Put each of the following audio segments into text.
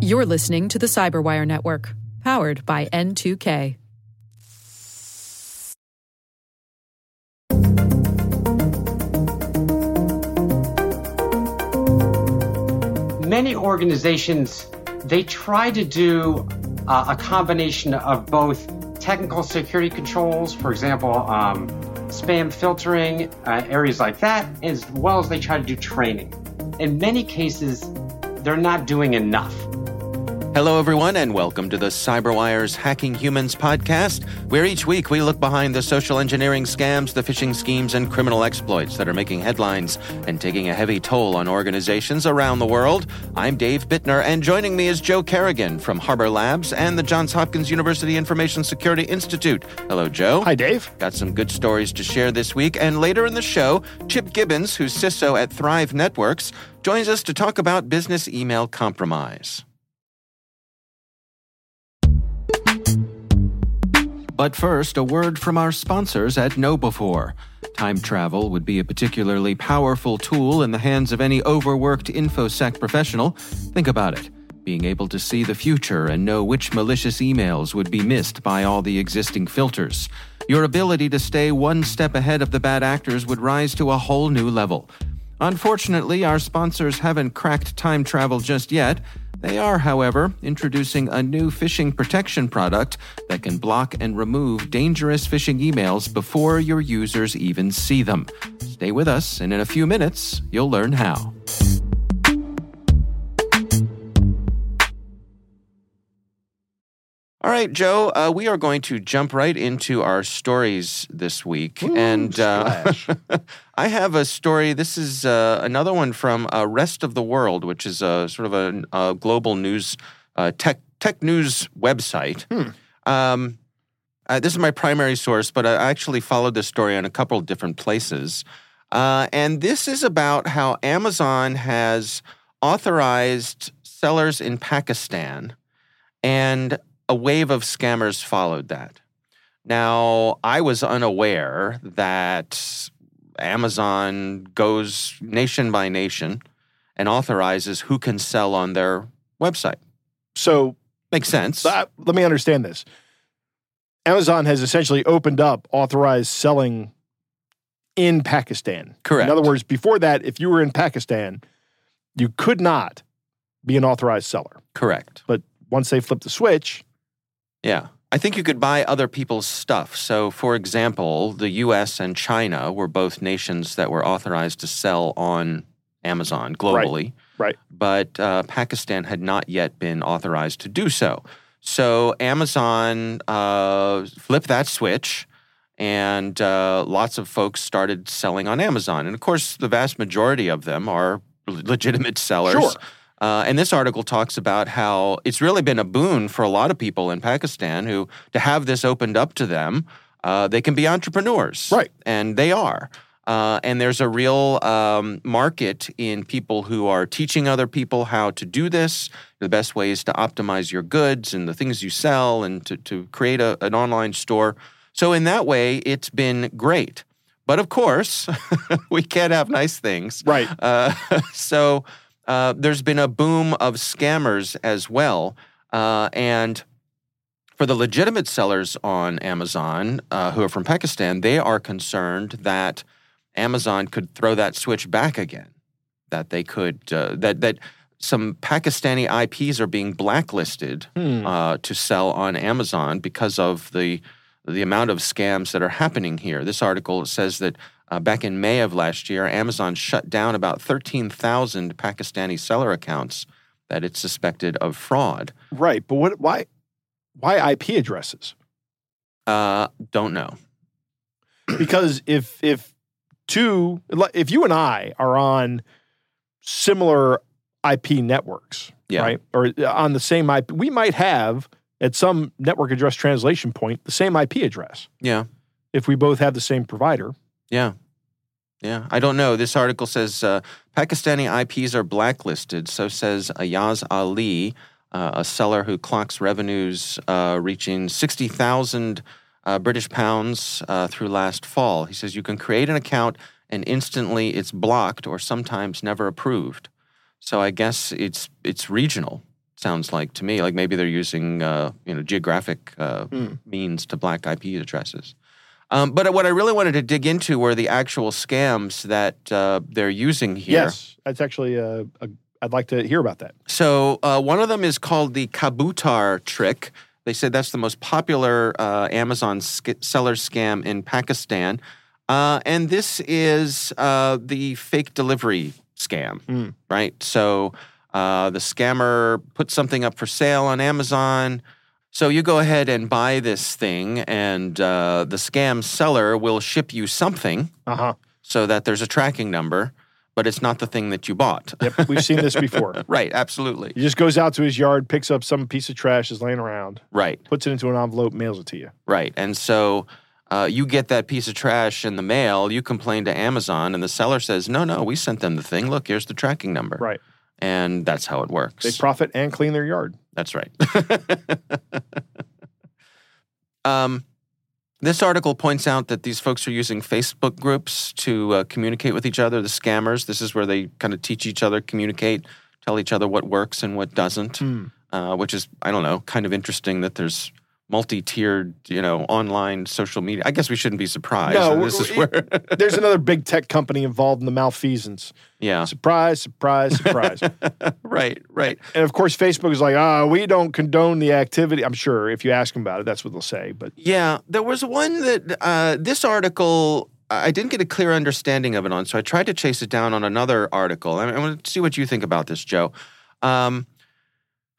You're listening to the Cyberwire Network, powered by N2K. Many organizations they try to do uh, a combination of both technical security controls, for example, um, spam filtering, uh, areas like that, as well as they try to do training. In many cases, they're not doing enough. Hello, everyone, and welcome to the CyberWire's Hacking Humans podcast, where each week we look behind the social engineering scams, the phishing schemes, and criminal exploits that are making headlines and taking a heavy toll on organizations around the world. I'm Dave Bittner, and joining me is Joe Carrigan from Harbor Labs and the Johns Hopkins University Information Security Institute. Hello, Joe. Hi, Dave. Got some good stories to share this week, and later in the show, Chip Gibbons, who's CISO at Thrive Networks, joins us to talk about business email compromise. But first, a word from our sponsors at KnowBe4. Time travel would be a particularly powerful tool in the hands of any overworked InfoSec professional. Think about it being able to see the future and know which malicious emails would be missed by all the existing filters. Your ability to stay one step ahead of the bad actors would rise to a whole new level. Unfortunately, our sponsors haven't cracked time travel just yet. They are, however, introducing a new phishing protection product that can block and remove dangerous phishing emails before your users even see them. Stay with us, and in a few minutes, you'll learn how. Right, Joe, uh, we are going to jump right into our stories this week. Ooh, and uh, I have a story. This is uh, another one from uh, Rest of the World, which is a sort of a, a global news, uh, tech, tech news website. Hmm. Um, uh, this is my primary source, but I actually followed this story on a couple of different places. and this is about how Amazon has authorized sellers in Pakistan and a wave of scammers followed that. Now, I was unaware that Amazon goes nation by nation and authorizes who can sell on their website. So, Makes sense. that, let me understand this. Amazon has essentially opened up authorized selling in Pakistan. Correct. In other words, before that, if you were in Pakistan, you could not be an authorized seller. Correct. But once they flip the switch, Yeah. I think you could buy other people's stuff. So, for example, the US and China were both nations that were authorized to sell on Amazon globally. right. right. But uh, Pakistan had not yet been authorized to do so. So, Amazon uh, flipped that switch. And uh, lots of folks started selling on Amazon. And of course, the vast majority of them are legitimate sellers. Sure. Uh, and this article talks about how it's really been a boon for a lot of people in Pakistan who, to have this opened up to them, uh, they can be entrepreneurs. Right. And they are. Uh, and there's a real um, market in people who are teaching other people how to do this, the best way is to optimize your goods and the things you sell, and to, to create a, an online store. So, in that way, it's been great. But of course, we can't have nice things. Right. Uh, so, uh, there's been a boom of scammers as well. Uh, and for the legitimate sellers on Amazon uh, who are from Pakistan, they are concerned that Amazon could throw that switch back again. That they could, uh, that, that some Pakistani IPs are being blacklisted Hmm. uh, to sell on Amazon because of the the amount of scams that are happening here. This article says that uh, back in May of last year, Amazon shut down about 13,000 Pakistani seller accounts that it suspected of fraud. right. But what? Why? Why IP addresses? Uh, don't know. because if if two if you and I are on similar IP networks, Yeah. right, or on the same IP, we might have at some network address translation point the same IP address Yeah, if we both have the same provider. yeah, yeah. I don't know. This article says uh, Pakistani IPs are blacklisted. So says Ayaz Ali, uh, a seller who clocks revenues uh, reaching 60,000 uh, British pounds uh, through last fall. He says you can create an account and instantly it's blocked or sometimes never approved. So I guess it's it's regional. Sounds like to me like maybe they're using uh, you know geographic uh, Hmm. means to black IP addresses. Um, but what I really wanted to dig into were the actual scams that uh, they're using here. Yes, that's actually. Uh, a, I'd like to hear about that. So uh, one of them is called the Kabutar trick. They said that's the most popular uh, Amazon sk- seller scam in Pakistan, uh, and this is uh, the fake delivery scam, Mm. right? So uh, the scammer puts something up for sale on Amazon. So you go ahead and buy this thing, and uh, the scam seller will ship you something Uh huh. so that there's a tracking number, but it's not the thing that you bought. Yep, we've seen this before. right? Absolutely. He just goes out to his yard, picks up some piece of trash that's laying around, Right. puts it into an envelope, mails it to you. Right. And so uh, you get that piece of trash in the mail, you complain to Amazon, and the seller says, No, no, we sent them the thing. Look, here's the tracking number. Right. And that's how it works. They profit and clean their yard. that's right. um, this article points out that these folks are using Facebook groups to uh, communicate with each other, the scammers. This is where they kind of teach each other, communicate, tell each other what works and what doesn't Hmm. uh, which is I don't know, kind of interesting that there's multi-tiered, you know, online social media. I guess we shouldn't be surprised. No, this is where, There's another big tech company involved in the malfeasance. yeah, Surprise, surprise, surprise. right, right, and of course, Facebook is like, ah, we don't condone the activity. I'm sure if you ask them about it, that's what they'll say. But yeah. There was one that uh, this article. I didn't get a clear understanding of it on, so I tried to chase it down on another article. I, I want to see what you think about this, Joe. Um,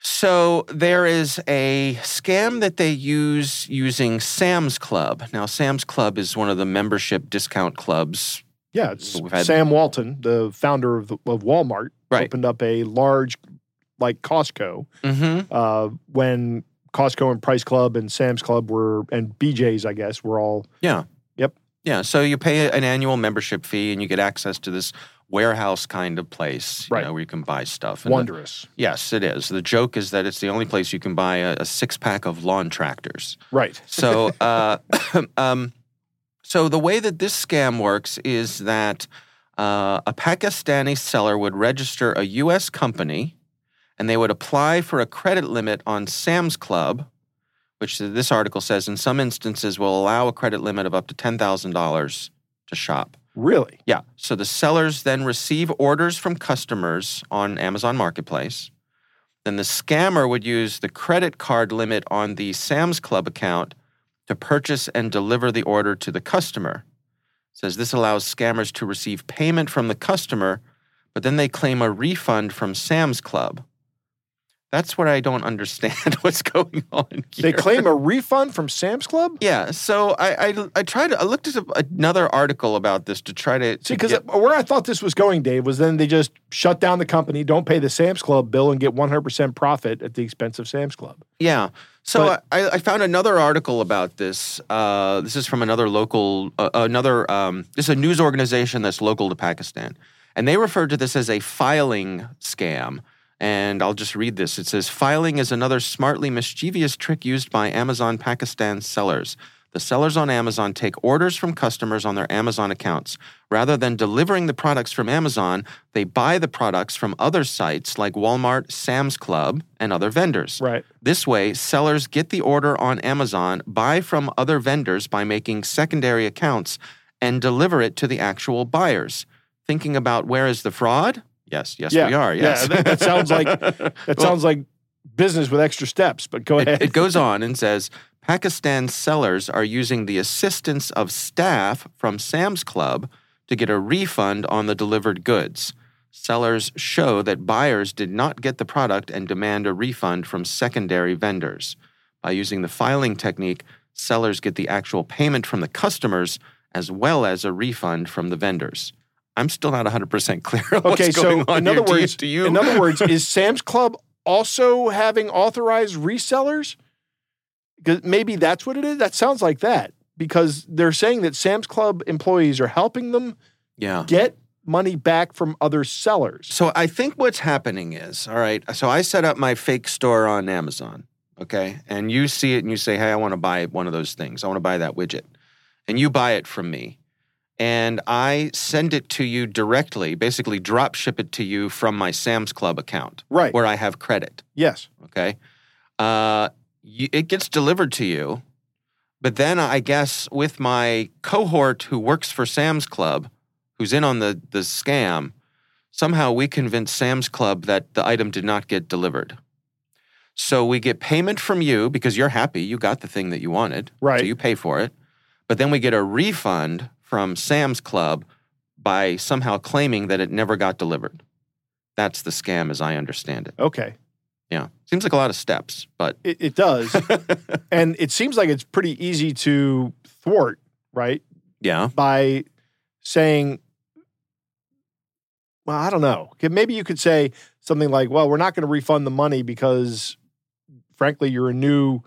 so there is a scam that they use using Sam's Club. Now, Sam's Club is one of the membership discount clubs yeah, it's Sam Walton, the founder of, the, of Walmart, Right. opened up a large, like Costco, Mm-hmm. uh, when Costco and Price Club and Sam's Club were, and BJ's, I guess, were all Yeah. Yeah. So you pay an annual membership fee and you get access to this warehouse kind of place, you Right. know, where you can buy stuff. And the- wondrous. yes, it is. The joke is that it's the only place you can buy a, a six pack of lawn tractors. Right. So, uh, um, so the way that this scam works is that uh, a Pakistani seller would register a U.S. company, and they would apply for a credit limit on Sam's Club, which this article says in some instances will allow a credit limit of up to ten thousand dollars to shop. Really? Yeah. So the sellers then receive orders from customers on Amazon Marketplace. Then the scammer would use the credit card limit on the Sam's Club account to purchase and deliver the order to the customer. It says this allows scammers to receive payment from the customer, but then they claim a refund from Sam's Club. That's what I don't understand what's going on here. They claim a refund from Sam's Club? Yeah, so I, I I tried to I looked at another article about this to try to, to See, because get- where I thought this was going, Dave, was then they just shut down the company, don't pay the Sam's Club bill, and get 100% profit at the expense of Sam's Club. Yeah. So But- I, I found another article about this. Uh, this is from another local, uh, another. Um, this is a news organization that's local to Pakistan, and they refer to this as a filing scam. And I'll just read this. It says filing is another smartly mischievous trick used by Amazon Pakistan sellers. The sellers on Amazon take orders from customers on their Amazon accounts. Rather than delivering the products from Amazon, they buy the products from other sites like Walmart, Sam's Club, and other vendors. Right. This way, sellers get the order on Amazon, buy from other vendors by making secondary accounts, and deliver it to the actual buyers. Thinking about where is the fraud? Yes, yes, yeah. we are. Yes. Yeah, that, that sounds like that Well- sounds like business with extra steps, but go It, ahead. it goes on and says Pakistan sellers are using the assistance of staff from Sam's Club to get a refund on the delivered goods. Sellers show that buyers did not get the product and demand a refund from secondary vendors. By using the filing technique, sellers get the actual payment from the customers as well as a refund from the vendors. I'm still not 100% clear okay, so in other words, do you, in other words, is Sam's Club also having authorized resellers? Because maybe that's what it is. That sounds like that because they're saying that Sam's Club employees are helping them yeah. get money back from other sellers. So I think what's happening is, all right, so I set up my fake store on Amazon, okay? And you see it and you say, hey, I want to buy one of those things. I want to buy that widget. And you buy it from me. And I send it to you directly, basically drop ship it to you from my Sam's Club account, Right. where I have credit. yes. Okay, uh, y- it gets delivered to you, but then I guess with my cohort who works for Sam's Club, who's in on the the scam, somehow we convince Sam's Club that the item did not get delivered. So we get payment from you because you're happy you got the thing that you wanted, Right. So you pay for it, but then we get a refund from Sam's Club by somehow claiming that it never got delivered. That's the scam, as I understand it. Okay. Yeah, seems like a lot of steps, but It, it does. and it seems like it's pretty easy to thwart, right? yeah, By saying, well, I don't know. Maybe you could say something like, well, we're not going to refund the money because, frankly, you're a new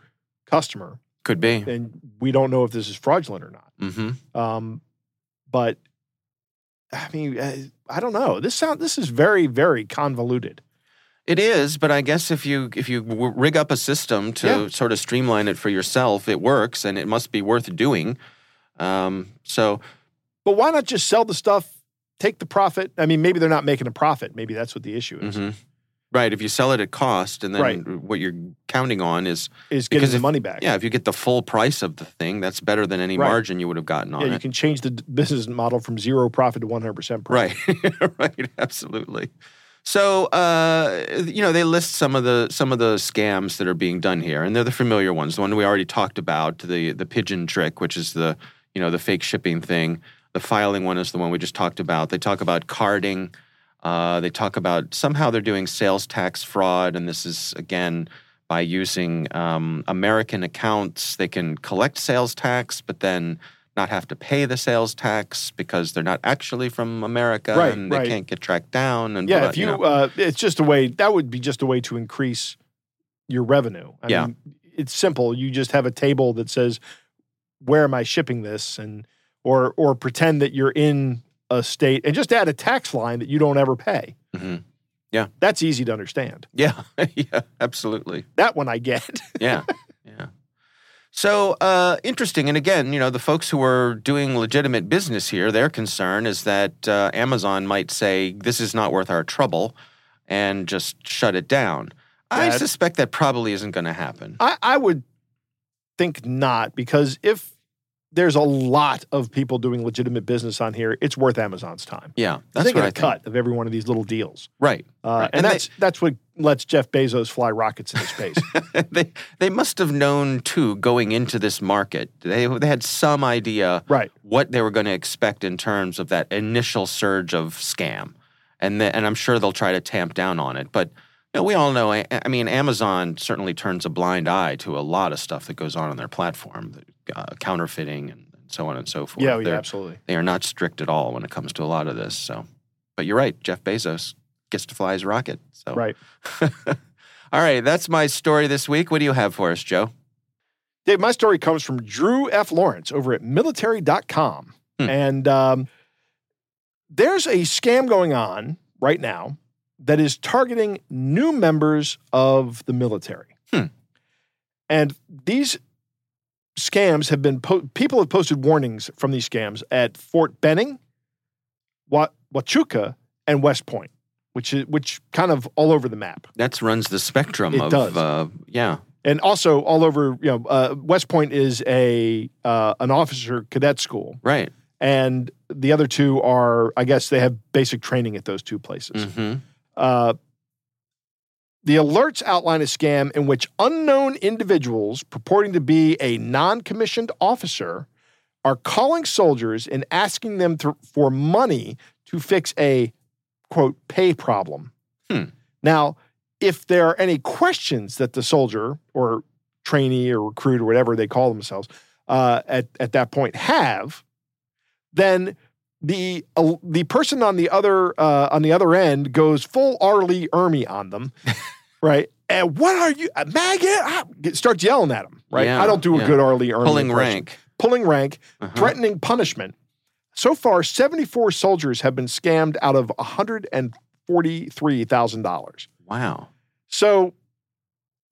customer could be. and we don't know if this is fraudulent or not. Mm-hmm. Um, but I mean, uh, I don't know. This sound this is very very convoluted. It is, but I guess if you if you rig up a system to Yeah. sort of streamline it for yourself, it works, and it must be worth doing. Um, so But why not just sell the stuff, take the profit? I mean, maybe they're not making a profit. Maybe that's what the issue is. mhm. Right, if you sell it at cost, and then Right. what you're counting on is Is getting the if- money back. yeah, if you get the full price of the thing, that's better than any Right. margin you would have gotten on Yeah, you it. can change the business model from zero profit to one hundred percent profit. Right, right, absolutely. So, uh, you know, they list some of the some of the scams that are being done here, and they're the familiar ones. The one we already talked about, the the pigeon trick, which is the you know the fake shipping thing. The filing one is the one we just talked about. They talk about carding. Uh, they talk about somehow they're doing sales tax fraud, and this is again by using um, American accounts. They can collect sales tax, but then not have to pay the sales tax because they're not actually from America Right, and they right. can't get tracked down. And Yeah, blah, if you, know. uh, it's just a way. That would be just a way to increase your revenue. I Yeah. mean, it's simple. You just have a table that says, "Where am I shipping this?" and or or pretend that you're in a state and just add a tax line that you don't ever pay. Mhm. That's easy to understand. yeah, yeah, absolutely. That one I get. Yeah, yeah. So uh, interesting. And again, you know, the folks who are doing legitimate business here, their concern is that uh, Amazon might say this is not worth our trouble and just shut it down. I suspect that probably isn't going to happen. I, I would think not because if there's a lot of people doing legitimate business on here, it's worth Amazon's time. Yeah, That's what I a think. cut of every one of these little deals, Right. uh, Right. and, And they- that's that's what lets Jeff Bezos fly rockets into space. they they must have known too going into this market. They they had some idea right. what they were going to expect in terms of that initial surge of scam, and the, and I'm sure they'll try to tamp down on it. But know, we all know. I, mean, Amazon certainly turns a blind eye to a lot of stuff that goes on on their platform, uh, counterfeiting and so on and so forth. Yeah, yeah, They're- absolutely. they are not strict at all when it comes to a lot of this. So, but you're right. Jeff Bezos gets to fly his rocket. So Right. all right, that's my story this week. What do you have for us, Joe? Dave, my story comes from Drew F. Lawrence over at military.com. Hmm. And um, there's a scam going on right now that is targeting new members of the military. Hmm. And these scams have been, po- people have posted warnings from these scams at Fort Benning, Wa- Huachuca, and West Point, which is which kind of all over the map. That runs the spectrum It of does. Uh, yeah. and also all over you know uh, west point is a uh, an officer cadet school Right. and the other two are i guess they have basic training at those two places hmm uh, the alerts outline a scam in which unknown individuals purporting to be a non-commissioned officer are calling soldiers and asking them to, for money to fix a quote pay problem Hmm. now if there are any questions that the soldier or trainee or recruit or whatever they call themselves uh, at, at that point have, then the uh, the person on the other uh, on the other end goes full R. Lee Ermey on them, right? And what are you, uh, maggot? Starts yelling at them, right? Yeah, I don't do a yeah. good R. Lee Ermey Pulling impression. rank. pulling rank, Uh-huh. threatening punishment. So far, 74 soldiers have been scammed out of $143,000. Wow. So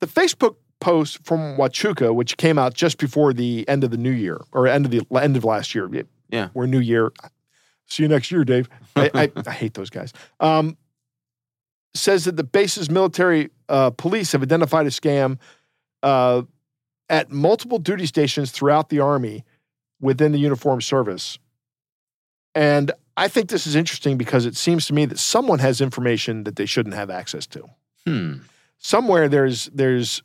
the Facebook post from Huachuca, which came out just before the end of the new year or end of the end of last year, Yeah. We're new year. See you next year, Dave. I, I, I hate those guys. Um, says that the base's military uh, police have identified a scam uh, at multiple duty stations throughout the Army within the uniformed service. And I think this is interesting because it seems to me that someone has information that they shouldn't have access to. Hmm. Somewhere there's there's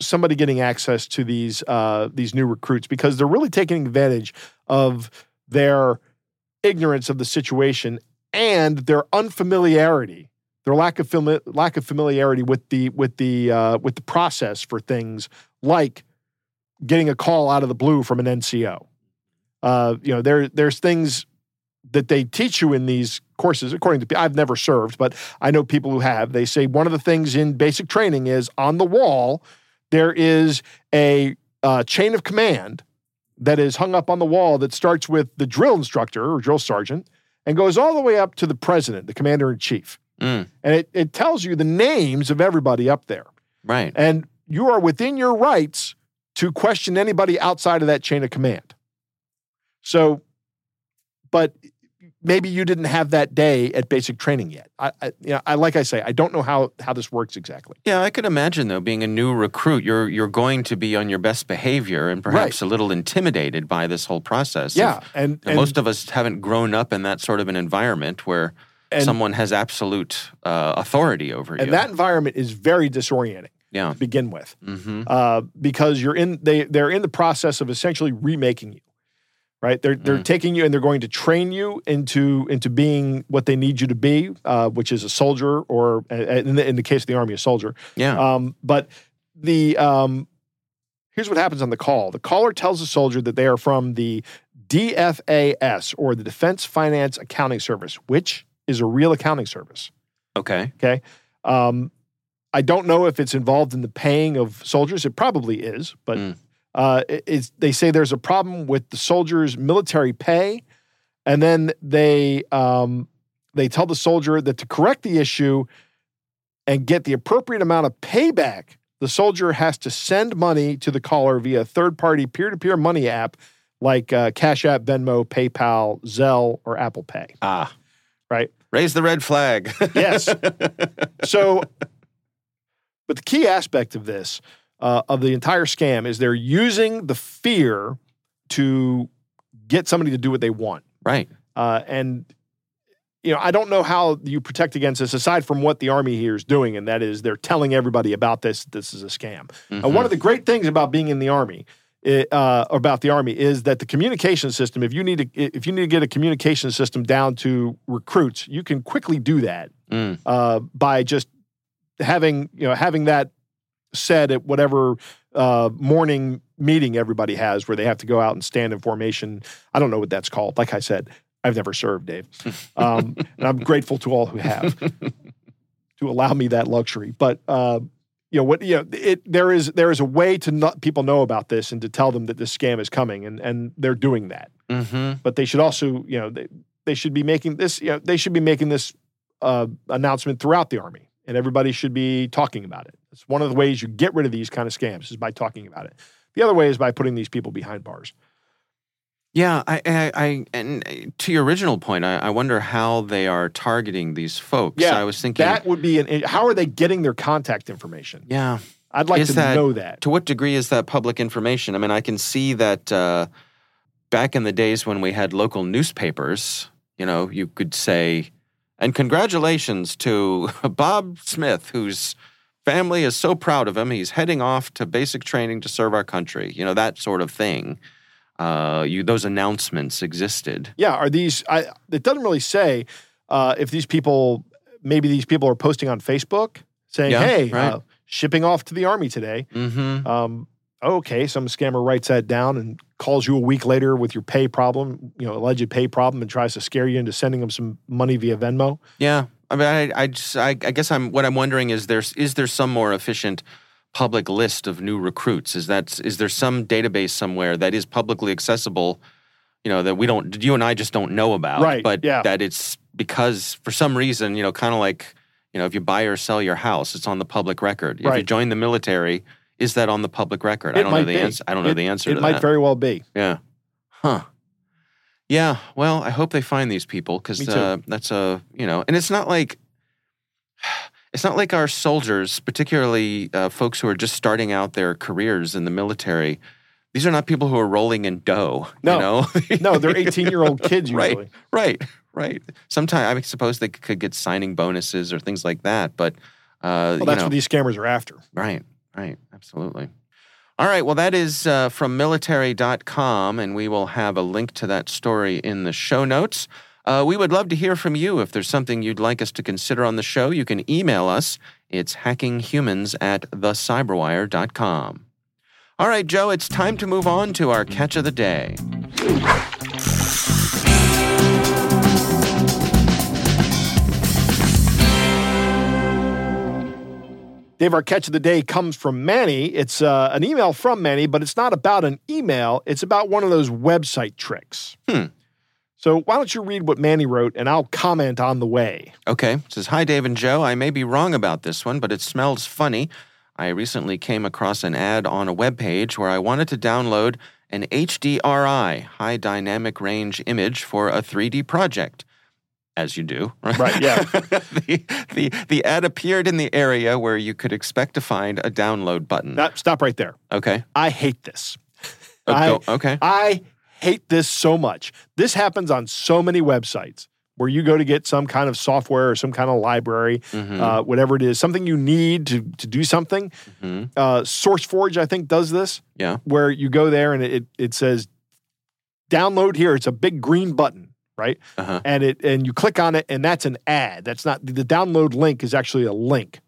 somebody getting access to these uh, these new recruits because they're really taking advantage of their ignorance of the situation and their unfamiliarity, their lack of fami- lack of familiarity with the with the uh, with the process for things like getting a call out of the blue from an NCO. Uh, you know, there there's things that they teach you in these courses. According to I've never served, but I know people who have. They say one of the things in basic training is on the wall there is a uh, chain of command that is hung up on the wall that starts with the drill instructor or drill sergeant and goes all the way up to the president, the commander in chief. Mm. And it, it tells you the names of everybody up there. Right. And you are within your rights to question anybody outside of that chain of command. So, but maybe you didn't have that day at basic training yet. I, I, you know, I like I say, I don't know how how this works exactly. Yeah, I could imagine though, being a new recruit, you're you're going to be on your best behavior and perhaps a little intimidated by this whole process. Yeah, of- and, and most of us haven't grown up in that sort of an environment where And- someone has absolute uh, authority over you. and that environment is very disorienting yeah. to begin with, Mm-hmm. uh, because you're in they they're in the process of essentially remaking you. Right, they're they're Mm. taking you and they're going to train you into into being what they need you to be, uh, which is a soldier, or uh, in the, in the case of the army, a soldier. Yeah. Um, but the um, here's what happens on the call: the caller tells the soldier that they are from the DFAS or the Defense Finance Accounting Service, which is a real accounting service. okay. Okay. Um, I don't know if it's involved in the paying of soldiers. It probably is, but Mm. Uh, it- it's, they say there's a problem with the soldiers' military pay, and then they um, they tell the soldier that to correct the issue and get the appropriate amount of payback, the soldier has to send money to the caller via a third-party peer-to-peer money app like uh, Cash App, Venmo, PayPal, Zelle, or Apple Pay. Ah. Right. Raise the red flag. Yes. So, but the key aspect of this, uh, of the entire scam, is they're using the fear to get somebody to do what they want. right. Uh, and, you know, I don't know how you protect against this aside from what the Army here is doing, and that is they're telling everybody about this. This is a scam. Mm-hmm. one of the great things about being in the Army, i- uh, about the Army, is that the communication system. If you need to, if you need to get a communication system down to recruits, you can quickly do that Mm. uh, by just having you know having that said at whatever uh, morning meeting everybody has, where they have to go out and stand in formation. I don't know what that's called. Like I said, I've never served, Dave, um, and I'm grateful to all who have to allow me that luxury. But uh, you know what? You know, it there is there is a way to let people know about this and to tell them that this scam is coming, and and they're doing that. Mm-hmm. But they should also, you know, they, they should be making this. You know, they should be making this uh, announcement throughout the army, and everybody should be talking about it. It's one of the ways you get rid of these kind of scams is by talking about it. The other way is by putting these people behind bars. Yeah, I, I, I, and uh, to your original point, I, I wonder how they are targeting these folks. Yeah, I was thinking, That would be an. How are they getting their contact information? yeah, I'd like Is to that- know that. to what degree is that public information? I mean, I can see that uh, back in the days when we had local newspapers, you know, you could say, and congratulations to Bob Smith, whose family is so proud of him. He's heading off to basic training to serve our country, you know, that sort of thing. Uh, you those announcements existed. Yeah, are these? I, it doesn't really say uh, if these people. Maybe these people are posting on Facebook saying, Yeah, "Hey, right. uh, shipping off to the army today." Mm-hmm. Um, okay, some scammer writes that down and calls you a week later with your pay problem, you know, alleged pay problem, and tries to scare you into sending them some money via Venmo. Yeah, I mean, I, I just, I, I guess I'm. What I'm wondering is, there's, is there some more efficient public list of new recruits? Is that, is there some database somewhere that is publicly accessible? You know, that we don't, you and I just don't know about, Right, But yeah. that it's because for some reason, you know, kind of like, you know, if you buy or sell your house, it's on the public record. If you join the military, is that on the public record? I don't know the be. answer. I don't know the answer It might that. very well be. Yeah. Huh. Yeah, well, I hope they find these people because uh, that's a you know, and it's not like it's not like our soldiers, particularly uh, folks who are just starting out their careers in the military. These are not people who are rolling in dough. No. you know? No, they're 18 year old kids usually. right, right, right. Sometimes I suppose they could get signing bonuses or things like that, but uh, Well, you that's know, what these scammers are after. Right, right, absolutely. All right, well, that is uh, from military.com, and we will have a link to that story in the show notes. Uh, we would love to hear from you. If there's something you'd like us to consider on the show, you can email us. It's hackinghumans at thecyberwire.com. All right, Joe, it's time to move on to our catch of the day. Dave, our catch of the day comes from Manie. It's uh, an email from Manie, but it's not about an email. It's about one of those website tricks. Hmm. So why don't you read what Manie wrote and I'll comment on the way. Okay. It says, Hi, Dave and Joe. I may be wrong about this one, but it smells funny. I recently came across an ad on a web page where I wanted to download an HDRI, high dynamic range image, for a 3D project. As you do. Right, right yeah. the, the, the ad appeared in the area where you could expect to find a download button. Now, stop right there. okay. I hate this. Oh, I- okay. I hate this so much. This happens on so many websites where you go to get some kind of software or some kind of library, Mhm. uh, whatever it is, something you need to, to do something. Mhm. Uh, SourceForge, I think, does this. Yeah. Where you go there and it, it says download here. It's a big green button, right? Uh-huh. And it and you click on it, and that's an ad. That's not the download link is actually a link.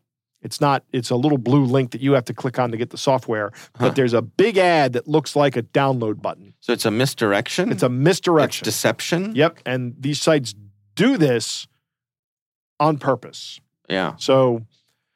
It's not, it's a little blue link that you have to click on to get the software. Huh. But there's a big ad that looks like a download button. So it's a misdirection? It's a It's misdirection. deception? Yep. And these sites do this on purpose. Yeah. So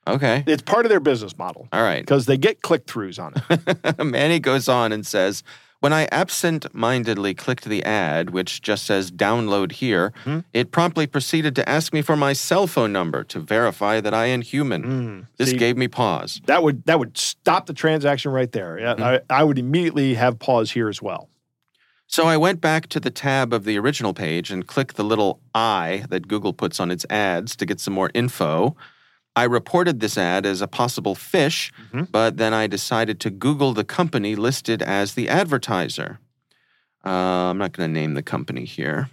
Okay. it's part of their business model All right. because they get click throughs on it. Manie goes on and says, When I absent mindedly clicked the ad, which just says download here, Hmm. it promptly proceeded to ask me for my cell phone number to verify that I am human. Mm. This See, gave me pause. that would that would stop the transaction right there. Yeah, I, I would immediately have pause here as well. So I went back to the tab of the original page and clicked the little I that Google puts on its ads to get some more info. I reported this ad as a possible phish, Mhm. but then I decided to Google the company listed as the advertiser. Uh, I'm not going to name the company here.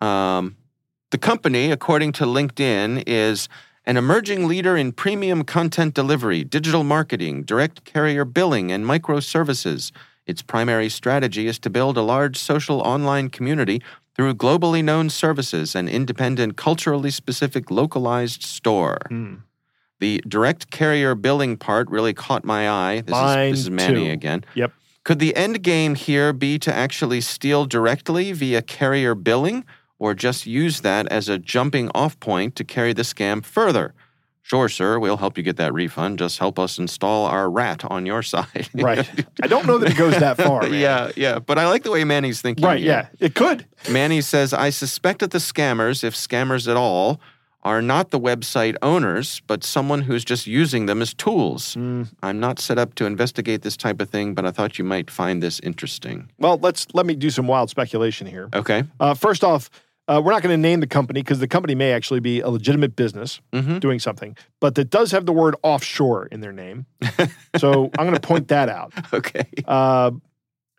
Um, the company, according to LinkedIn, is an emerging leader in premium content delivery, digital marketing, direct carrier billing, and microservices. Its primary strategy is to build a large social online community through globally known services and independent, culturally specific, localized store. The direct carrier billing part really caught my eye. This, Mine is, this is Manie too. again. Yep. Could the end game here be to actually steal directly via carrier billing or just use that as a jumping off point to carry the scam further? Sure, sir, we'll help you get that refund. Just help us install our rat on your side. Right. I don't know that it goes that far. man. yeah, yeah. But I like the way Manie's thinking. Right. here. Yeah. It could. Manie says, I suspect that the scammers, if scammers at all, are not the website owners, but someone who's just using them as tools. Mm. I'm not set up to investigate this type of thing, but I thought you might find this interesting. Well, let's let me do some wild speculation here. Okay. Uh, first off, uh, we're not going to name the company because the company may actually be a legitimate business Mm-hmm. doing something, but that does have the word offshore in their name. so I'm going to point that out. Okay. Uh,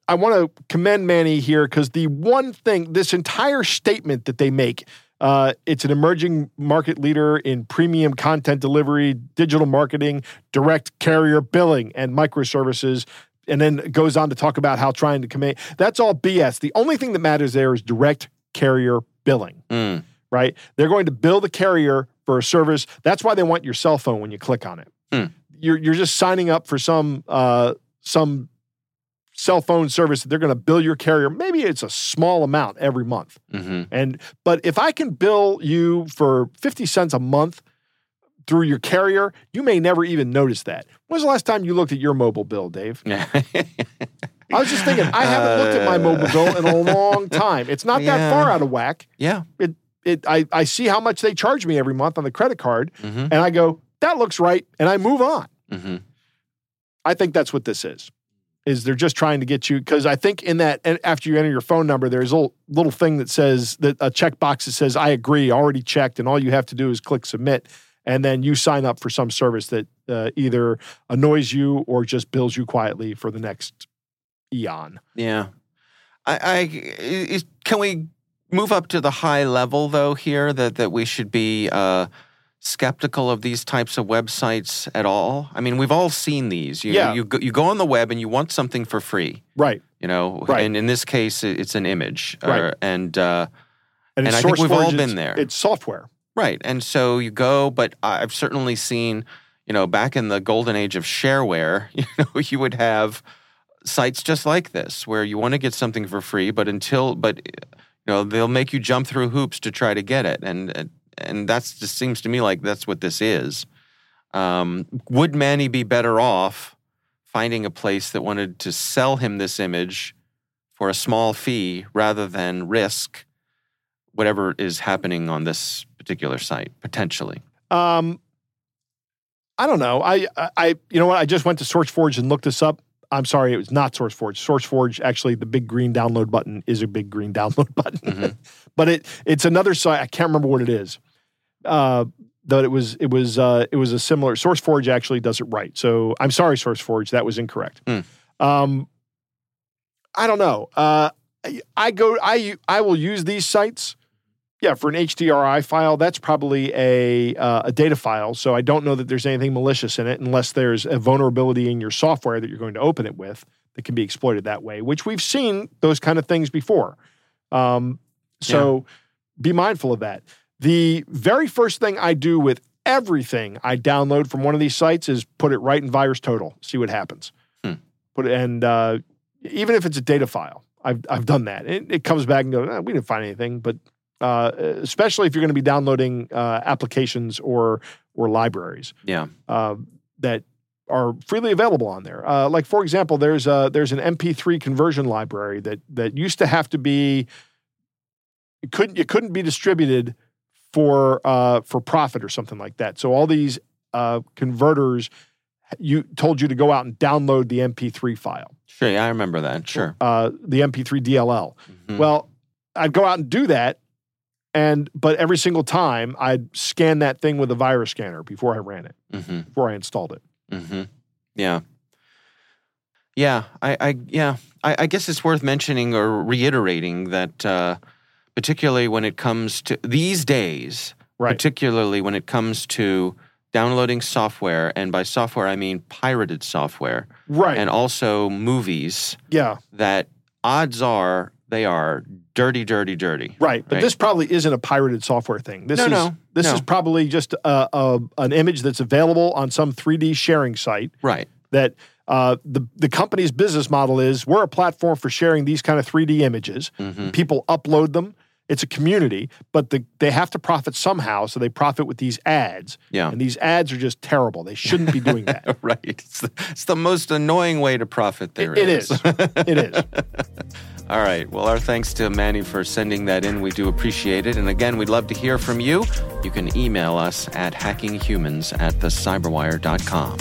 I want to commend Manie here because the one thing, this entire statement that they make, uh, it's an emerging market leader in premium content delivery, digital marketing, direct carrier billing, and microservices. And then goes on to talk about how trying to command. That's all BS. The only thing that matters there is direct carrier billing, Mm. right? They're going to bill the carrier for a service. That's why they want your cell phone when you click on it. Hmm. You're you're just signing up for some uh, some cell phone service that they're going to bill your carrier. Maybe it's a small amount every month. Mm-hmm. And but if I can bill you for 50 cents a month through your carrier, you may never even notice that. When's the last time you looked at your mobile bill, Dave? I was just thinking, I haven't looked at my mobile bill in a long time. It's not that far out of whack. yeah. It I, I see how much they charge me every month on the credit card, Mm-hmm. and I go, that looks right, and I move on. Mm-hmm. I think that's what this is. Is they're just trying to get you because I think in that after you enter your phone number, there's a little, little thing that says that a checkbox that says I agree, already checked, and all you have to do is click submit, and then you sign up for some service that uh, either annoys you or just bills you quietly for the next eon. Yeah. I, I is, can we move up to the high level though here that that we should be uh, skeptical of these types of websites at all? I mean, we've all seen these. You, Yeah. You go, you go on the web and you want something for free. Right. You know, Right. and in this case, it's an image, Right. or, and uh, And, And I think we've all been there. It's software. Right. And so you go, but I've certainly seen, you know, back in the golden age of shareware, you know, you would have sites just like this where you want to get something for free, but until, but, you know, they'll make you jump through hoops to try to get it. And, and that's just seems to me like that's what this is. Um, would Manie be better off finding a place that wanted to sell him this image for a small fee rather than risk whatever is happening on this particular site potentially? Um, I don't know. I, I, you know what? I just went to SourceForge and looked this up. I'm sorry, it was not SourceForge. SourceForge, actually, the big green download button is a big green download button, Mhm. but it it's another site. I can't remember what it is. Uh, but it was it was uh, it was a similar. SourceForge actually does it right. So I'm sorry, SourceForge, that was incorrect. Hmm. Um, I don't know. Uh, I, I go. I I will use these sites. Yeah, for an HDRI file, that's probably a uh, a data file. So I don't know that there's anything malicious in it, unless there's a vulnerability in your software that you're going to open it with that can be exploited that way. Which we've seen those kind of things before. Um, so be mindful of that. The very first thing I do with everything I download from one of these sites is put it right in Virus Total, see what happens. Hmm. Put it, and uh, even if it's a data file, I've I've done that. It, it comes back and goes, "Eh, we didn't find anything, but uh, especially if you're going to be downloading uh, applications or or libraries Yeah. uh, that are freely available on there. Uh, like for example, there's a, there's an MP3 conversion library that that used to have to be it couldn't it couldn't be distributed for uh, for profit or something like that. So all these uh, converters you told you to go out and download the MP3 file, Sure. Yeah, I remember that. Sure. uh, the MP3 DLL. Mhm. Well, I'd go out and do that. And but every single time I'd scan that thing with a virus scanner before I ran it, hmm before I installed it. hmm Yeah. Yeah. I, I yeah. I, I guess it's worth mentioning or reiterating that uh, particularly when it comes to these days, Right. particularly when it comes to downloading software, and by software I mean pirated software, Right. and also movies, yeah. that odds are they are dirty, dirty, dirty. Right. But Right. this probably isn't a pirated software thing. This No, is no, this no. is probably just a, a an image that's available on some 3D sharing site Right. that uh, the the company's business model is we're a platform for sharing these kind of 3D images. hmm People upload them. It's a community, but the, they have to profit somehow, so they profit with these ads. Yeah. And these ads are just terrible. They shouldn't be doing that. right. It's the, it's the most annoying way to profit there it is. It is. All right. Well, our thanks to Manie for sending that in. We do appreciate it. And again, we'd love to hear from you. You can email us at hackinghumans at thecyberwire.com.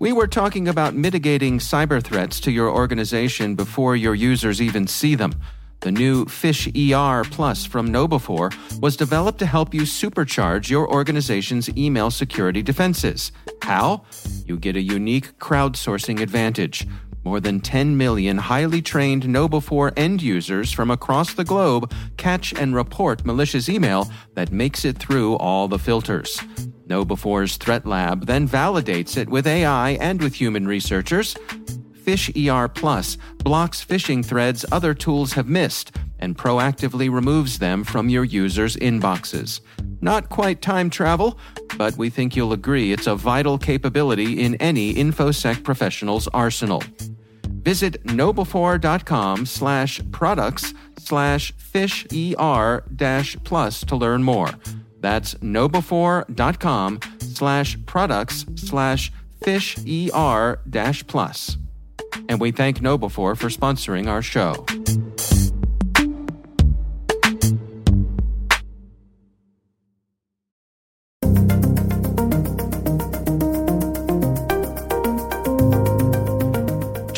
We were talking about mitigating cyber threats to your organization before your users even see them. The new Fish ER Plus from KnowBe4 was developed to help you supercharge your organization's email security defenses. How? You get a unique crowdsourcing advantage. More than 10 million highly trained KnowBe4 end users from across the globe catch and report malicious email that makes it through all the filters. KnowBe4's Threat Lab then validates it with AI and with human researchers. Fish ER Plus blocks phishing threads other tools have missed and proactively removes them from your users' inboxes. Not quite time travel, but we think you'll agree it's a vital capability in any InfoSec professional's arsenal. Visit knowbefore.com slash products slash fish er dash plus to learn more. That's knowbefore.com slash products slash fish er dash plus and we thank KnowBe4 for sponsoring our show.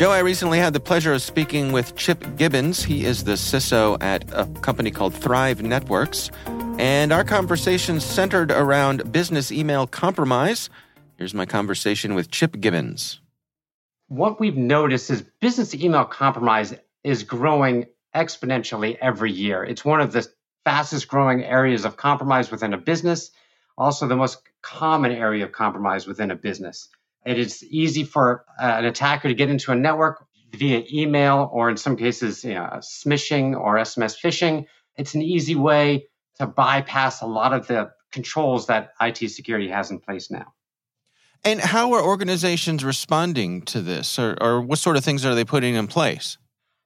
Joe, I recently had the pleasure of speaking with Chip Gibbons. He is the CISO at a company called Thrive Networks. And our conversation centered around business email compromise. Here's my conversation with Chip Gibbons. What we've noticed is business email compromise is growing exponentially every year. It's one of the fastest growing areas of compromise within a business, also the most common area of compromise within a business. It is easy for uh, an attacker to get into a network via email or, in some cases, you know, smishing or SMS phishing. It's an easy way to bypass a lot of the controls that IT security has in place now. And how are organizations responding to this, or, or what sort of things are they putting in place?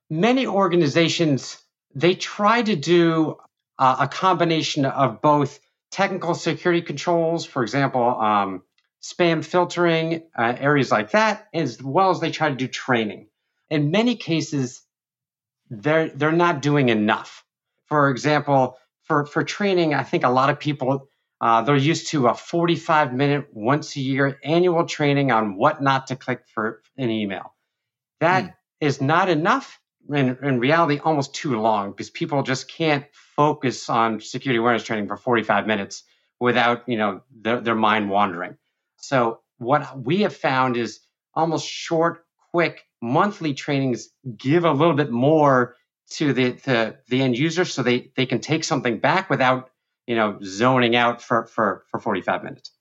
Many organizations they try to do uh, a combination of both technical security controls, for example, um, spam filtering, uh, areas like that, as well as they try to do training. In many cases, they're they're not doing enough. For example, for for training, I think a lot of people uh, they're used to a 45 minute once a year annual training on what not to click for an email. That mm. is not enough. In, in reality, almost too long because people just can't focus on security awareness training for 45 minutes without you know their, their mind wandering. So what we have found is almost short, quick monthly trainings give a little bit more to the, the, the end user so they, they can take something back without, you know, zoning out for, for, for 45 minutes.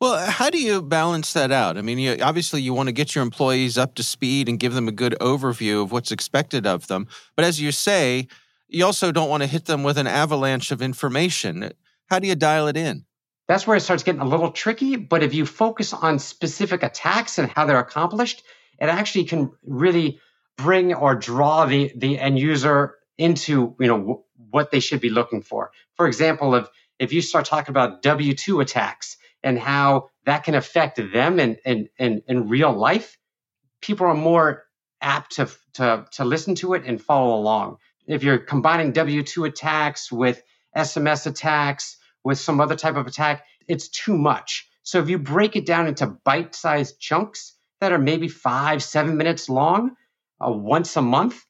Well, how do you balance that out? I mean, you, obviously, you want to get your employees up to speed and give them a good overview of what's expected of them. But as you say, you also don't want to hit them with an avalanche of information. How do you dial it in? That's where it starts getting a little tricky. But if you focus on specific attacks and how they're accomplished, it actually can really bring or draw the, the end user into you know what they should be looking for. For example, if if you start talking about W two attacks and how that can affect them in, in, in, in real life, people are more apt to, to, to listen to it and follow along. If you're combining W two attacks with SMS attacks with some other type of attack, it's too much. So if you break it down into bite sized chunks that are maybe five, seven minutes long, uh, once a month,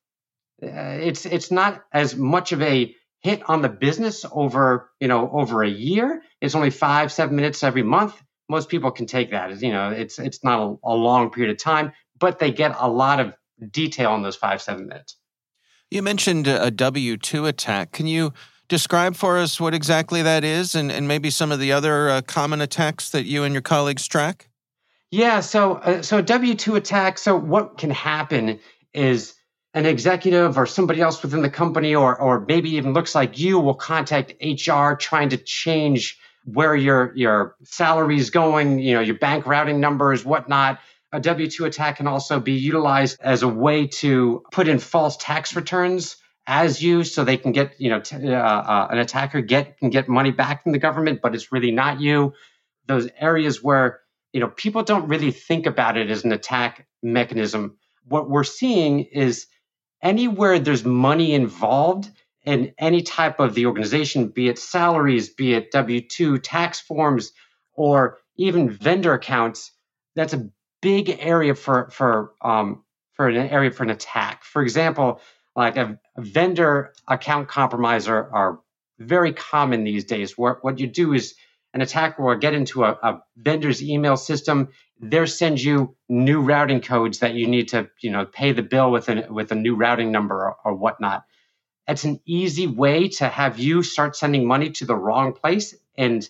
it's it's not as much of a hit on the business over you know over a year. It's only five, seven minutes every month. Most people can take that. You know, it's it's not a, a long period of time, but they get a lot of detail in those five, seven minutes. You mentioned a W two attack. Can you describe for us what exactly that is and, and maybe some of the other uh, common attacks that you and your colleagues track? Yeah, so uh, so W two attack. So what can happen is an executive or somebody else within the company, or or maybe even looks like you, will contact HR trying to change where your your salary is going, you know, your bank routing numbers, whatnot. A W two attack can also be utilized as a way to put in false tax returns as you so they can get you know t- uh, uh, an attacker get can get money back from the government but it's really not you those areas where you know people don't really think about it as an attack mechanism what we're seeing is anywhere there's money involved in any type of the organization be it salaries be it w2 tax forms or even vendor accounts that's a big area for for um, for an area for an attack for example like a, a vendor account compromise are, are, very common these days. Where what you do is an attacker will get into a, a vendor's email system. They send you new routing codes that you need to, you know, pay the bill with a with a new routing number or, or whatnot. It's an easy way to have you start sending money to the wrong place, and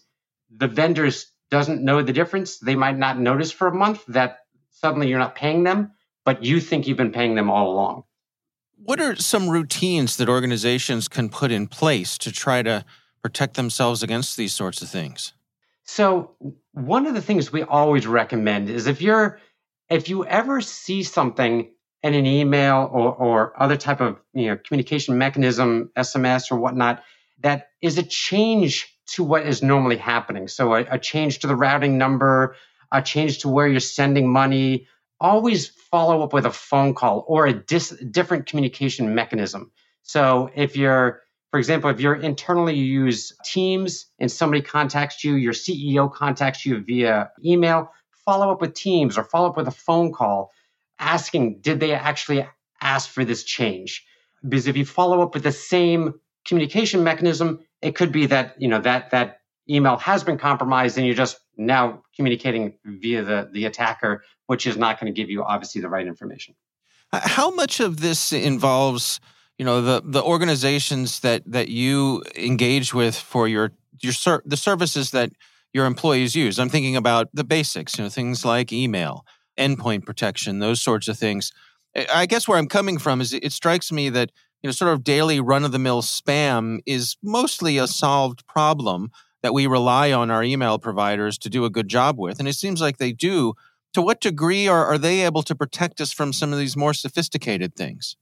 the vendors doesn't know the difference. They might not notice for a month that suddenly you're not paying them, but you think you've been paying them all along. What are some routines that organizations can put in place to try to protect themselves against these sorts of things? So, one of the things we always recommend is if you're if you ever see something in an email or, or other type of you know communication mechanism, SMS or whatnot, that is a change to what is normally happening. So a, a change to the routing number, a change to where you're sending money, always follow up with a phone call or a dis- different communication mechanism. So if you're, for example, if you're internally you use Teams and somebody contacts you, your CEO contacts you via email, follow up with Teams or follow up with a phone call. asking, did they actually ask for this change? Because if you follow up with the same communication mechanism, it could be that, you know, that, that email has been compromised and you're just now communicating via the, the attacker, which is not going to give you obviously the right information. How much of this involves, you know, the, the organizations that, that you engage with for your, your ser- the services that your employees use? I'm thinking about the basics, you know, things like email, endpoint protection, those sorts of things. I guess where I'm coming from is it strikes me that you know sort of daily run of the mill spam is mostly a solved problem that we rely on our email providers to do a good job with, and it seems like they do. To what degree are, are they able to protect us from some of these more sophisticated things?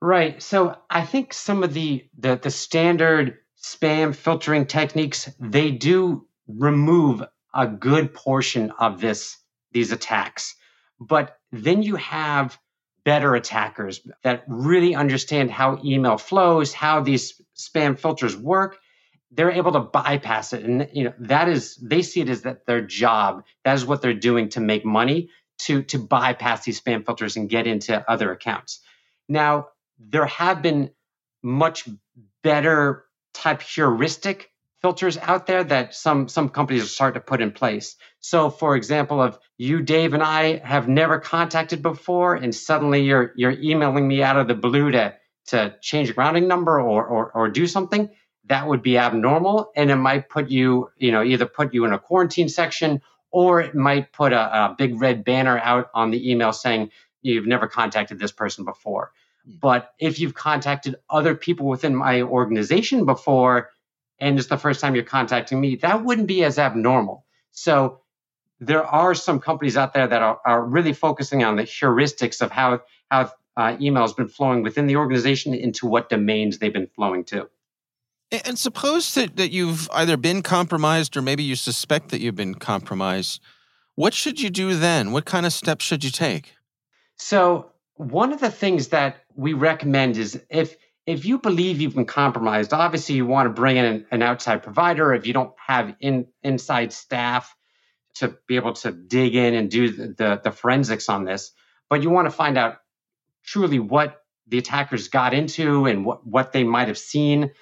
Right. So I think some of the the, the standard spam filtering techniques they do remove a good portion of this these attacks. But then you have better attackers that really understand how email flows, how these spam filters work. They're able to bypass it. And you know, that is they see it as that their job. That is what they're doing to make money, to to bypass these spam filters and get into other accounts. Now, there have been much better type heuristic filters out there that some some companies are starting to put in place. So, for example, if you, Dave, and I have never contacted before, and suddenly you're you're emailing me out of the blue to to change a grounding number or, or or do something, that would be abnormal, and it might put you, you know, either put you in a quarantine section or it might put a, a big red banner out on the email saying you've never contacted this person before. But if you've contacted other people within my organization before, and it's the first time you're contacting me, that wouldn't be as abnormal. So there are some companies out there that are, are really focusing on the heuristics of how how uh, email has been flowing within the organization into what domains they've been flowing to. And suppose that, that you've either been compromised or maybe you suspect that you've been compromised. What should you do then? What kind of steps should you take? So, one of the things that we recommend is if if you believe you've been compromised, obviously you want to bring in an, an outside provider. If you don't have in, inside staff to be able to dig in and do the, the, the forensics on this, but you want to find out truly what the attackers got into and what, what they might have seen,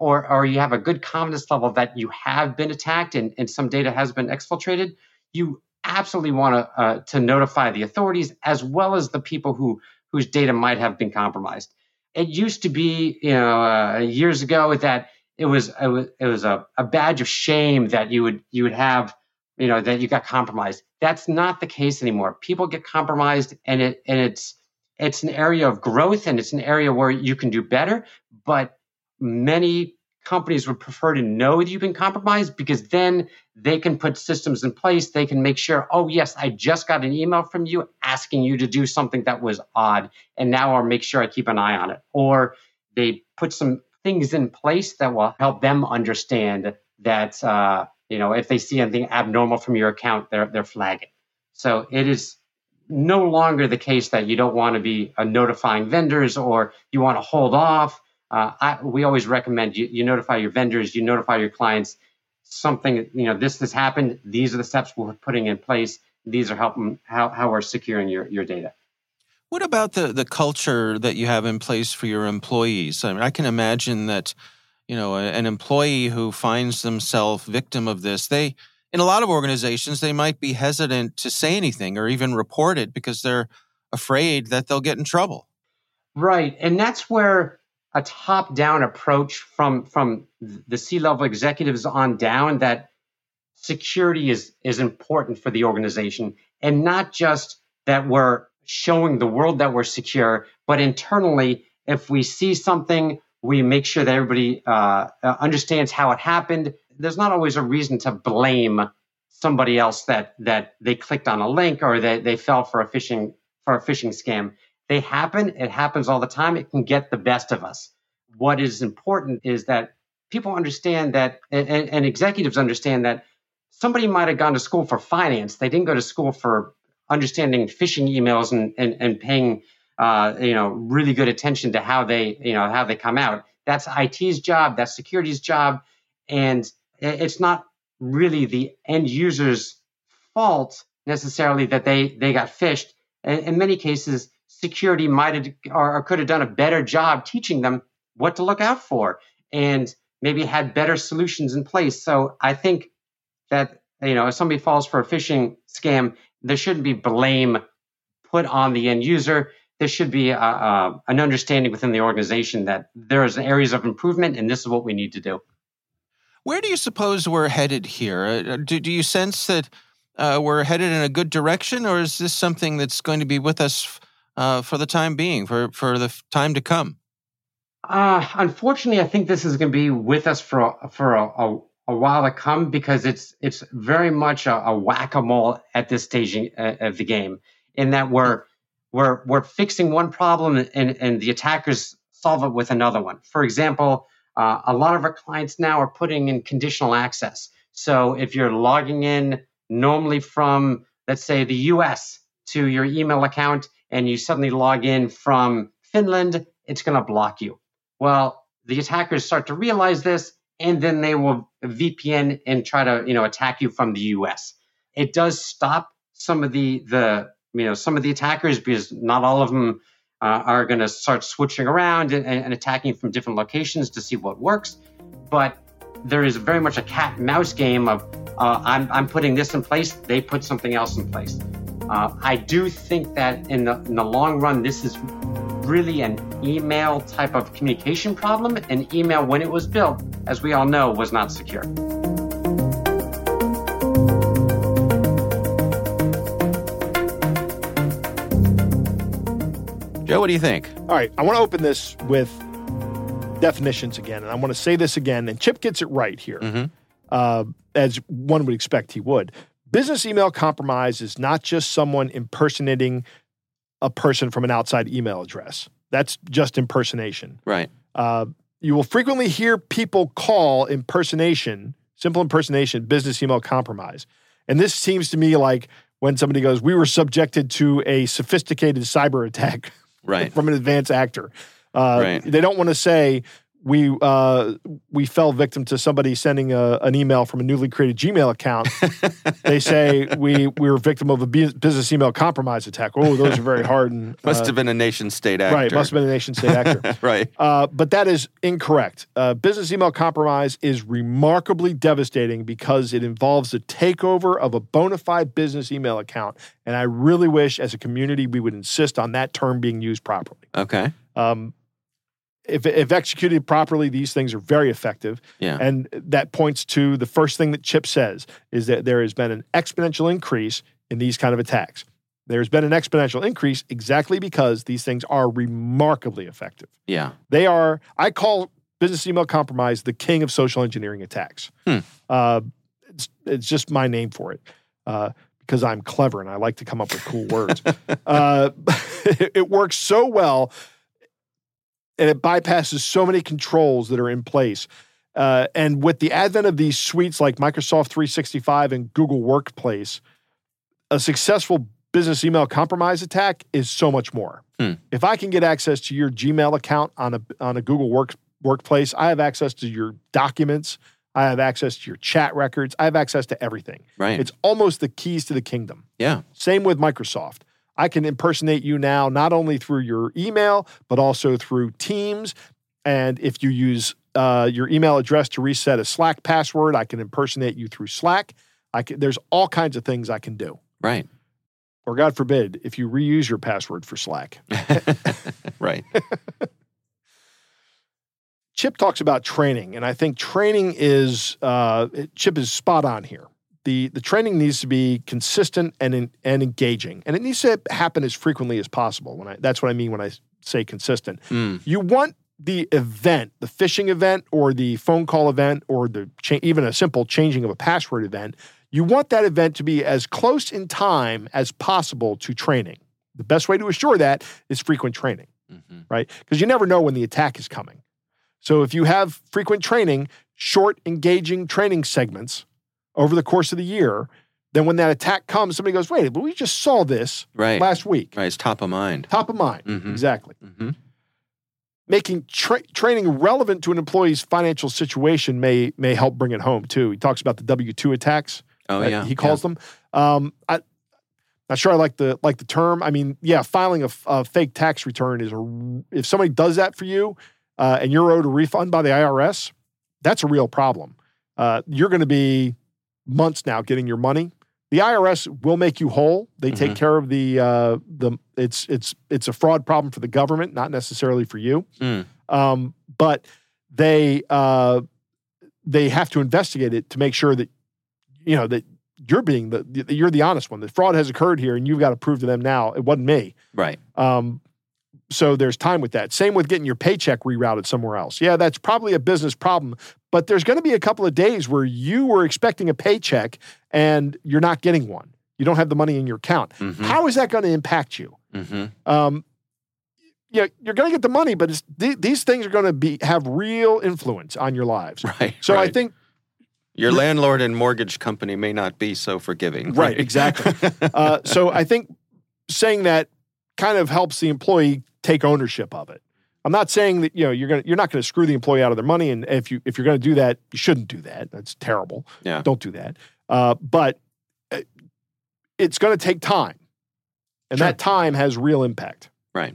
or, or you have a good confidence level that you have been attacked and, and some data has been exfiltrated, you absolutely want to, uh, to notify the authorities as well as the people who, whose data might have been compromised it used to be, you know, uh, years ago that it was it was, it was a, a badge of shame that you would you would have, you know, that you got compromised. That's not the case anymore. People get compromised, and it and it's it's an area of growth, and it's an area where you can do better. But many companies would prefer to know that you've been compromised because then they can put systems in place. They can make sure, oh, yes, I just got an email from you asking you to do something that was odd. And now I'll make sure I keep an eye on it. Or they put some things in place that will help them understand that, uh, you know, if they see anything abnormal from your account, they're, they're flagging. So it is no longer the case that you don't want to be uh, notifying vendors or you want to hold off uh, I, we always recommend you, you notify your vendors, you notify your clients. Something, you know, this has happened. These are the steps we're putting in place. These are helping how, how we're securing your, your data. What about the, the culture that you have in place for your employees? I mean, I can imagine that, you know, an employee who finds themselves victim of this, they, in a lot of organizations, they might be hesitant to say anything or even report it because they're afraid that they'll get in trouble. Right. And that's where a top down approach from from the C level executives on down that security is is important for the organization and not just that we're showing the world that we're secure but internally if we see something we make sure that everybody uh, uh understands how it happened. There's not always a reason to blame somebody else that that they clicked on a link or they, they fell for a phishing for a phishing scam they happen. It happens all the time. It can get the best of us. What is important is that people understand that, and, and executives understand that somebody might have gone to school for finance. They didn't go to school for understanding phishing emails and, and, and paying, uh, you know, really good attention to how they, you know, how they come out. That's IT's job. That's security's job. And it's not really the end user's fault necessarily that they, they got phished in, in many cases, security might have or, could have done a better job teaching them what to look out for and maybe had better solutions in place. So I think that you know if somebody falls for a phishing scam, there shouldn't be blame put on the end user. There should be a, a, an understanding within the organization that there is areas of improvement, and this is what we need to do. Where do you suppose we're headed here? Uh, do, do you sense that uh, we're headed in a good direction, or is this something that's going to be with us uh, for the time being, for, for the time to come? Uh, unfortunately, I think this is going to be with us for for a, a, a, while to come because it's it's very much a, a whack a mole at this stage uh, of the game. In that we're we're we're fixing one problem and and the attackers solve it with another one. For example, uh, a lot of our clients now are putting in conditional access. So if you're logging in normally from let's say the U.S. to your email account and you suddenly log in from Finland, it's going to block you. Well, the attackers start to realize this, and then they will VPN and try to you know attack you from the U.S. It does stop some of the the you know some of the attackers because not all of them uh, are going to start switching around and, and, attacking from different locations to see what works. But there is very much a cat and mouse game of uh, I'm, I'm putting this in place, they put something else in place. Uh, I do think that in the in the long run, this is really an email type of communication problem. And email, when it was built, as we all know, was not secure. Joe, what do you think? All right, I want to open this with definitions again, and I want to say this again. And Chip gets it right here, mm-hmm. uh, as one would expect he would. Business email compromise is not just someone impersonating a person from an outside email address. That's just impersonation. Right. Uh, you will frequently hear people call impersonation, simple impersonation, business email compromise. And this seems to me like when somebody goes, We were subjected to a sophisticated cyber attack right. from an advanced actor. Uh, right. They don't want to say, we uh, we fell victim to somebody sending a, an email from a newly created Gmail account. they say we we were victim of a business email compromise attack. Oh, those are very hard. And, uh, must have been a nation state actor. Right, must have been a nation state actor. right. Uh, but that is incorrect. Uh, business email compromise is remarkably devastating because it involves the takeover of a bona fide business email account. And I really wish, as a community, we would insist on that term being used properly. Okay. Um, if, if executed properly, these things are very effective. Yeah. And that points to the first thing that Chip says is that there has been an exponential increase in these kind of attacks. There's been an exponential increase exactly because these things are remarkably effective. Yeah. They are, I call business email compromise the king of social engineering attacks. Hmm. Uh, it's, it's just my name for it. Uh, because I'm clever and I like to come up with cool words. uh, it works so well and it bypasses so many controls that are in place. Uh, and with the advent of these suites like Microsoft 365 and Google Workplace, a successful business email compromise attack is so much more. Hmm. If I can get access to your Gmail account on a on a Google Work Workplace, I have access to your documents. I have access to your chat records. I have access to everything. Right. It's almost the keys to the kingdom. Yeah. Same with Microsoft. I can impersonate you now, not only through your email, but also through Teams. And if you use uh, your email address to reset a Slack password, I can impersonate you through Slack. I can, there's all kinds of things I can do. Right. Or God forbid, if you reuse your password for Slack. right. Chip talks about training, and I think training is uh, Chip is spot on here the the training needs to be consistent and and engaging, and it needs to happen as frequently as possible. When I that's what I mean when I say consistent. Mm. You want the event, the phishing event, or the phone call event, or the cha- even a simple changing of a password event. You want that event to be as close in time as possible to training. The best way to assure that is frequent training, mm-hmm. right? Because you never know when the attack is coming. So if you have frequent training, short, engaging training segments over the course of the year, then when that attack comes, somebody goes, wait, but we just saw this right. last week. Right, it's top of mind. Top of mind, mm-hmm. exactly. Mm-hmm. Making tra- training relevant to an employee's financial situation may may help bring it home too. He talks about the W two attacks. Oh yeah, he calls yeah. them. Um, I, Not sure I like the like the term. I mean, yeah, filing a, a fake tax return is a if somebody does that for you uh, and you're owed a refund by the IRS, that's a real problem. Uh, you're going to be months now getting your money. The IRS will make you whole. They take Mhm. care of the uh, the it's it's it's a fraud problem for the government, not necessarily for you. Mm. Um, but they uh, they have to investigate it to make sure that you know that you're being the you're the honest one. The fraud has occurred here, and you've got to prove to them now it wasn't me. Right. Um, so there's time with that. Same with getting your paycheck rerouted somewhere else. Yeah, that's probably a business problem, but there's going to be a couple of days where you were expecting a paycheck and you're not getting one. You don't have the money in your account. Mhm. How is that going to impact you? Mhm. Um, yeah, you're going to get the money, but it's, th- these things are going to be have real influence on your lives. Right. So I think your landlord and mortgage company may not be so forgiving. Right, exactly. Uh, so I think saying that kind of helps the employee take ownership of it. I'm not saying that you know you're gonna you're not going to screw the employee out of their money, and if you if you're going to do that, you shouldn't do that. That's terrible. Yeah. don't do that. Uh, but uh, it's going to take time, and Sure. that time has real impact. right.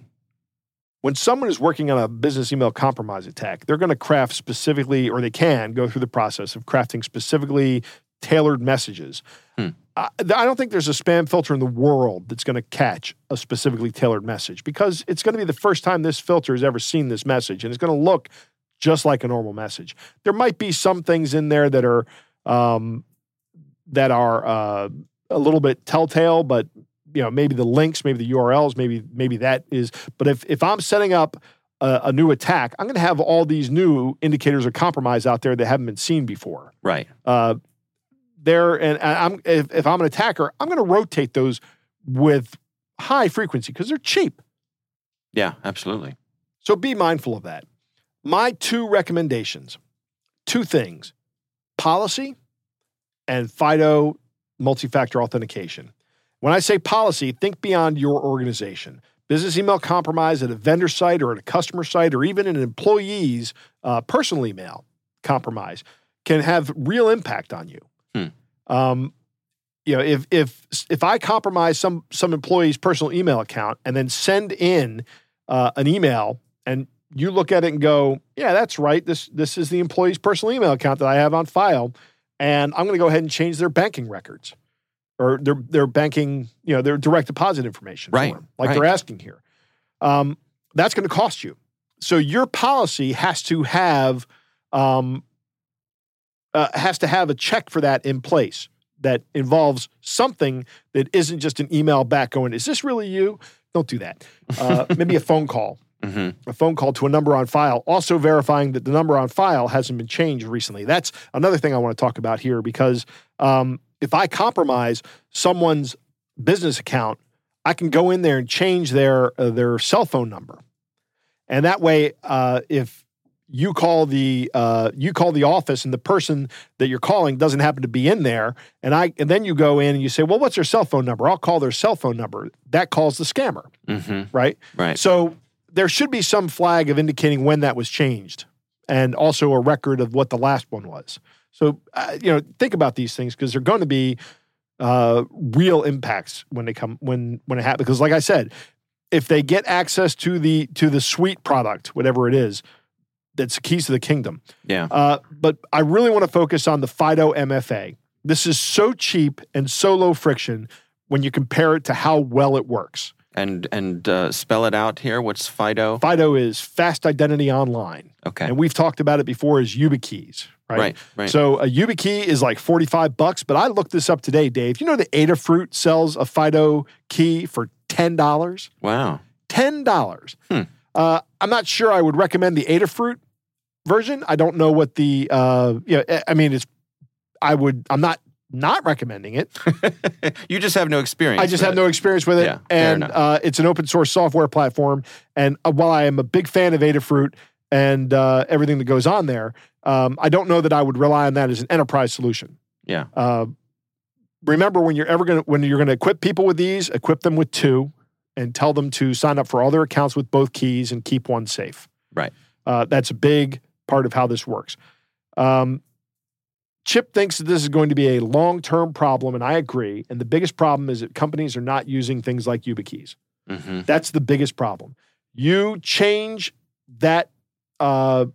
When someone is working on a business email compromise attack, they're going to craft specifically, or they can go through the process of crafting specifically tailored messages. Hmm. I, I don't think there's a spam filter in the world that's going to catch a specifically tailored message because it's going to be the first time this filter has ever seen this message and it's going to look just like a normal message. There might be some things in there that are um, that are uh, a little bit telltale, but you know maybe the links, maybe the URLs, maybe maybe that is. But if if I'm setting up a, a new attack, I'm going to have all these new indicators of compromise out there that haven't been seen before Right. uh, there and I'm if, if I'm an attacker, I'm going to rotate those with high frequency because they're cheap. Yeah, absolutely. So be mindful of that. My two recommendations, two things: policy and FIDO multi-factor authentication. When I say policy, think beyond your organization. Business email compromise at a vendor site or at a customer site or even an employee's uh, personal email compromise can have real impact on you. Um, you know, if if if I compromise some some employee's personal email account and then send in uh, an email and you look at it and go, yeah, that's right. This this is the employee's personal email account that I have on file, and I'm going to go ahead and change their banking records or their their banking, you know, their direct deposit information, Right, them, like right. they're asking here. Um, that's going to cost you. So your policy has to have um, uh, has to have a check for that in place that involves something that isn't just an email back going, "Is this really you?" Don't do that. Uh, maybe a phone call hmm a phone call to a number on file, also verifying that the number on file hasn't been changed recently. That's another thing I want to talk about here because um, if I compromise someone's business account, I can go in there and change their uh, their cell phone number, and that way, uh, if you call the uh, you call the office and the person that you're calling doesn't happen to be in there, and I and then you go in and you say, well, what's their cell phone number? I'll call their cell phone number. That calls the scammer, hmm right? Right. So there should be some flag of indicating when that was changed, and also a record of what the last one was. So uh, you know, think about these things because they're going to be uh, real impacts when they come when when it happens. Because like I said, if they get access to the to the suite product, whatever it is, that's the keys to the kingdom. Yeah. Uh, but I really want to focus on the Fido MFA. This is so cheap and so low friction when you compare it to how well it works. And and uh, spell it out here. What's Fido? Fido is Fast Identity Online. Okay. And we've talked about it before as YubiKeys, right? Right. Right. So a YubiKey is like 45 bucks, but I looked this up today, Dave. You know that Adafruit sells a Fido key for $10? wow. $10. Hmm. Uh, I'm not sure I would recommend the Adafruit version. I don't know what the, uh, yeah, I- I mean, it's, I would, I'm not not recommending it. you just have no experience. I just have it. no experience with it, Yeah, and uh, it's an open source software platform. And uh, while I am a big fan of Adafruit and uh, everything that goes on there, um, I don't know that I would rely on that as an enterprise solution. Yeah. Uh, remember, when you're ever going to when you're going to equip people with these, equip them with two, and tell them to sign up for all their accounts with both keys and keep one safe. Right. Uh, that's a big part of how this works. Um, Chip thinks that this is going to be a long term problem, and I agree. And the biggest problem is that companies are not using things like YubiKeys. Mm-hmm. That's the biggest problem. You change that, uh,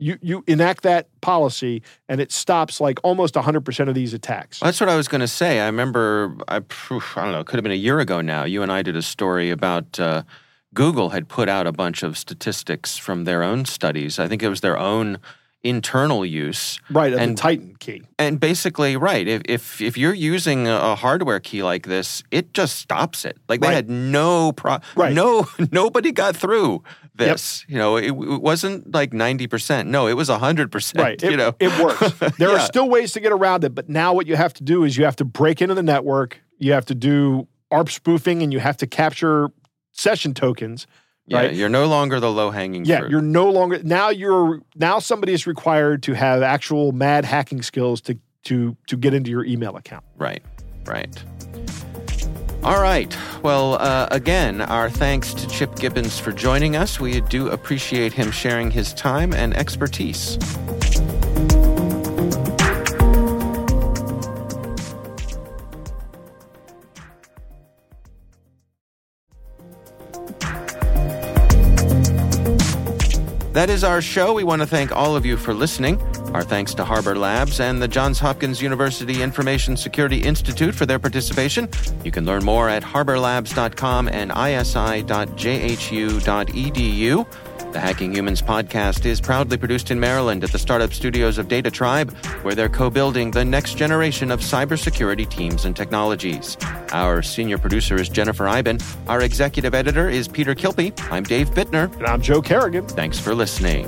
you you enact that policy, and it stops like almost 100% of these attacks. That's what I was going to say. I remember, I, I don't know, it could have been a year ago now. You and I did a story about uh, Google had put out a bunch of statistics from their own studies. I think it was their own internal use. Right, and- the Titan key. And basically, right, if if, if you're using a, hardware key like this, it just stops it. Like they Right. had no pro, Right. no nobody got through this. You know, it, it wasn't like ninety percent. No, it was hundred percent. Right. It, You know, it works. There are still ways to get around it, but now what you have to do is you have to break into the network, you have to do ARP spoofing, and you have to capture session tokens. Yeah, right. you're no longer the low hanging Yeah, fruit. you're no longer now you're now somebody is required to have actual mad hacking skills to to to get into your email account. Right, right. All right. Well, uh, again, our thanks to Chip Gibbons for joining us. We do appreciate him sharing his time and expertise. That is our show. We want to thank all of you for listening. Our thanks to Harbor Labs and the Johns Hopkins University Information Security Institute for their participation. You can learn more at harborlabs.com and isi.jhu.edu. The Hacking Humans podcast is proudly produced in Maryland at the startup studios of DataTribe, where they're co building the next generation of cybersecurity teams and technologies. Our senior producer is Jennifer Eiben. Our executive editor is Peter Kilpe. I'm Dave Bittner. And I'm Joe Carrigan. Thanks for listening.